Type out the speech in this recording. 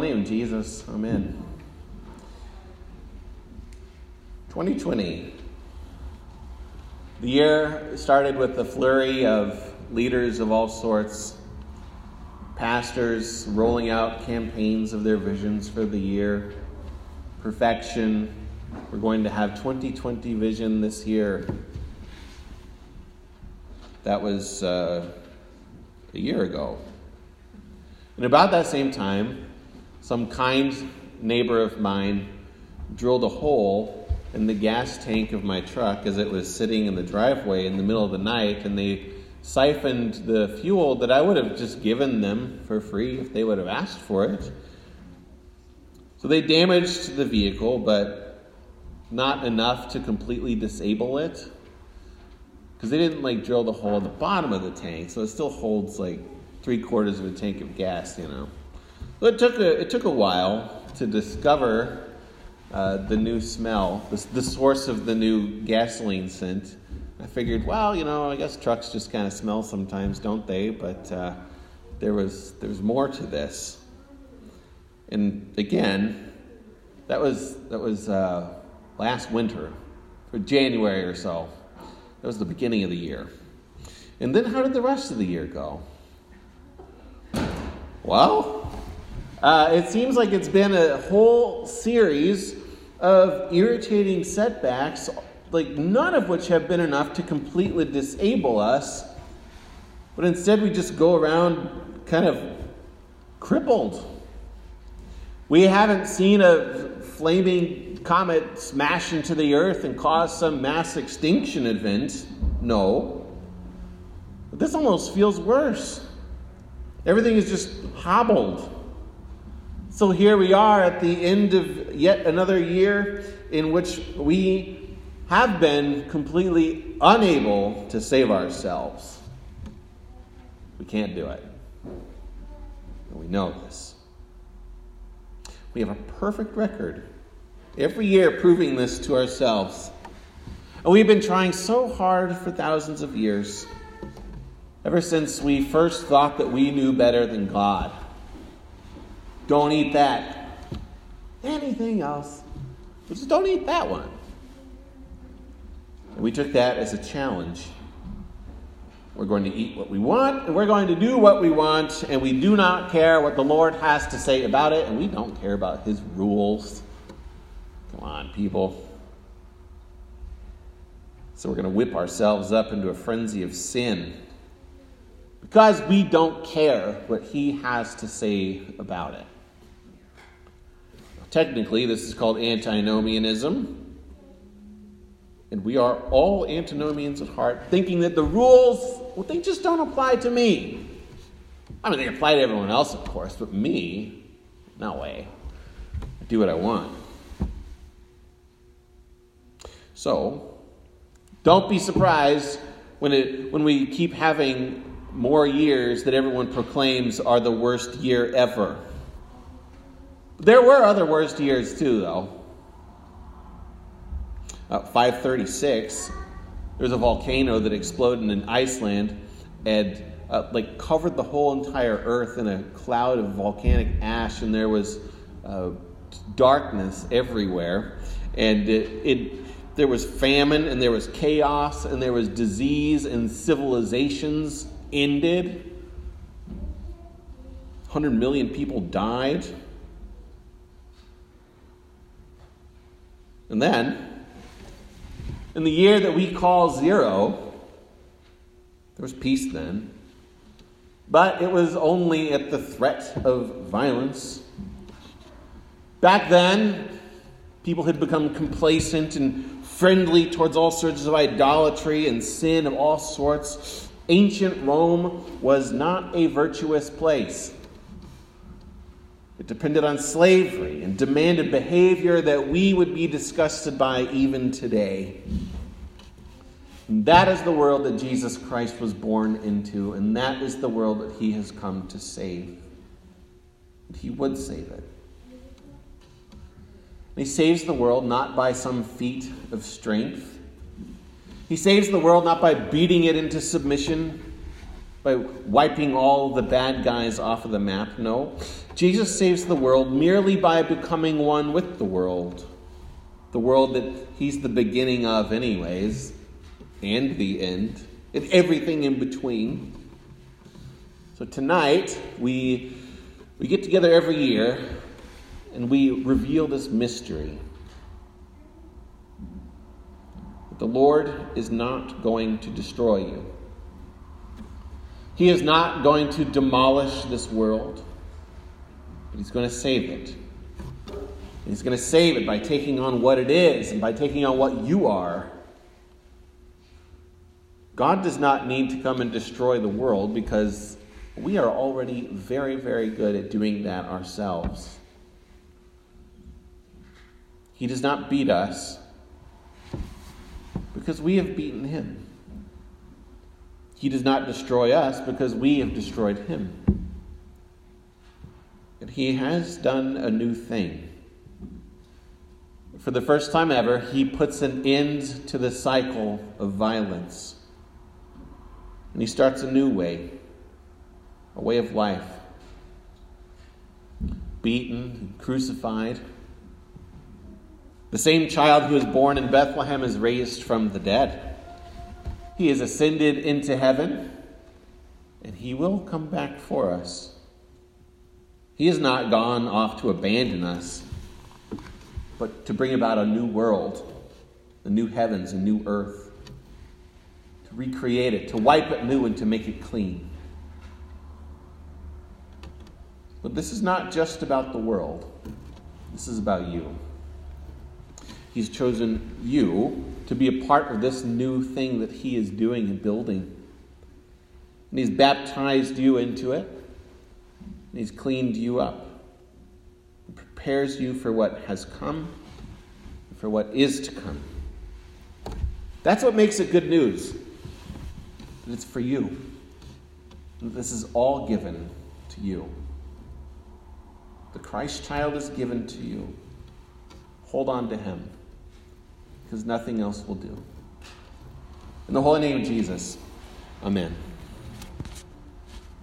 name, Jesus. Amen. 2020. The year started with a flurry of leaders of all sorts, pastors rolling out campaigns of their visions for the year, perfection. We're going to have 2020 vision this year. That was uh, a year ago. And about that same time, some kind neighbor of mine drilled a hole in the gas tank of my truck as it was sitting in the driveway in the middle of the night, and they siphoned the fuel that I would have just given them for free if they would have asked for it. So they damaged the vehicle, but not enough to completely disable it. Because they didn't like drill the hole at the bottom of the tank, so it still holds like three quarters of a tank of gas, you know. So it took a it took a while to discover uh, the new smell, the, the source of the new gasoline scent. I figured, well, you know, I guess trucks just kind of smell sometimes, don't they? But uh, there was there was more to this. And again, that was that was uh, last winter, for January or so. That was the beginning of the year. And then how did the rest of the year go? Well, uh, it seems like it's been a whole series of irritating setbacks, like none of which have been enough to completely disable us, but instead we just go around kind of crippled. We haven't seen a flaming comet smash into the earth and cause some mass extinction event. No. But this almost feels worse. Everything is just hobbled. So here we are at the end of yet another year in which we have been completely unable to save ourselves. We can't do it. And we know this. We have a perfect record every year proving this to ourselves. And we've been trying so hard for thousands of years, ever since we first thought that we knew better than God. Don't eat that. Anything else. But just don't eat that one. And we took that as a challenge. We're going to eat what we want, and we're going to do what we want, and we do not care what the Lord has to say about it, and we don't care about His rules. Come on, people. So we're going to whip ourselves up into a frenzy of sin because we don't care what He has to say about it. Technically, this is called antinomianism. And we are all antinomians at heart, thinking that the rules, well, they just don't apply to me. I mean, they apply to everyone else, of course, but me, no way. I do what I want. So, don't be surprised when, it, when we keep having more years that everyone proclaims are the worst year ever. There were other worst years too, though. Uh, 536, there was a volcano that exploded in Iceland and uh, like covered the whole entire earth in a cloud of volcanic ash, and there was uh, darkness everywhere, and it, it there was famine and there was chaos and there was disease and civilizations ended. 100 million people died. And then, in the year that we call zero, there was peace then. But it was only at the threat of violence. Back then, people had become complacent and friendly towards all sorts of idolatry and sin of all sorts. Ancient Rome was not a virtuous place. It depended on slavery and demanded behavior that we would be disgusted by even today. And that is the world that Jesus Christ was born into, and that is the world that he has come to save. And he would save it. he saves the world not by some feat of strength. He saves the world not by beating it into submission, by wiping all the bad guys off of the map. No. Jesus saves the world merely by becoming one with the world. The world that he's the beginning of, anyways, and the end, and everything in between. So tonight, we, we get together every year and we reveal this mystery. That the Lord is not going to destroy you. He is not going to demolish this world, but He's going to save it. He's going to save it by taking on what it is and by taking on what you are. God does not need to come and destroy the world because we are already very, very good at doing that ourselves. He does not beat us because we have beaten him. He does not destroy us because we have destroyed him. And he has done a new thing. For the first time ever, he puts an end to the cycle of violence. And he starts a new way, a way of life. Beaten, crucified. The same child who was born in Bethlehem is raised from the dead. He has ascended into heaven, and he will come back for us. He has not gone off to abandon us, but to bring about a new world, a new heavens, a new earth, to recreate it, to wipe it new, and to make it clean. But this is not just about the world, this is about you. He's chosen you to be a part of this new thing that He is doing and building. And He's baptized you into it, and He's cleaned you up. He prepares you for what has come, for what is to come. That's what makes it good news. That it's for you. This is all given to you. The Christ child is given to you. Hold on to him because nothing else will do. In the holy name of Jesus, amen.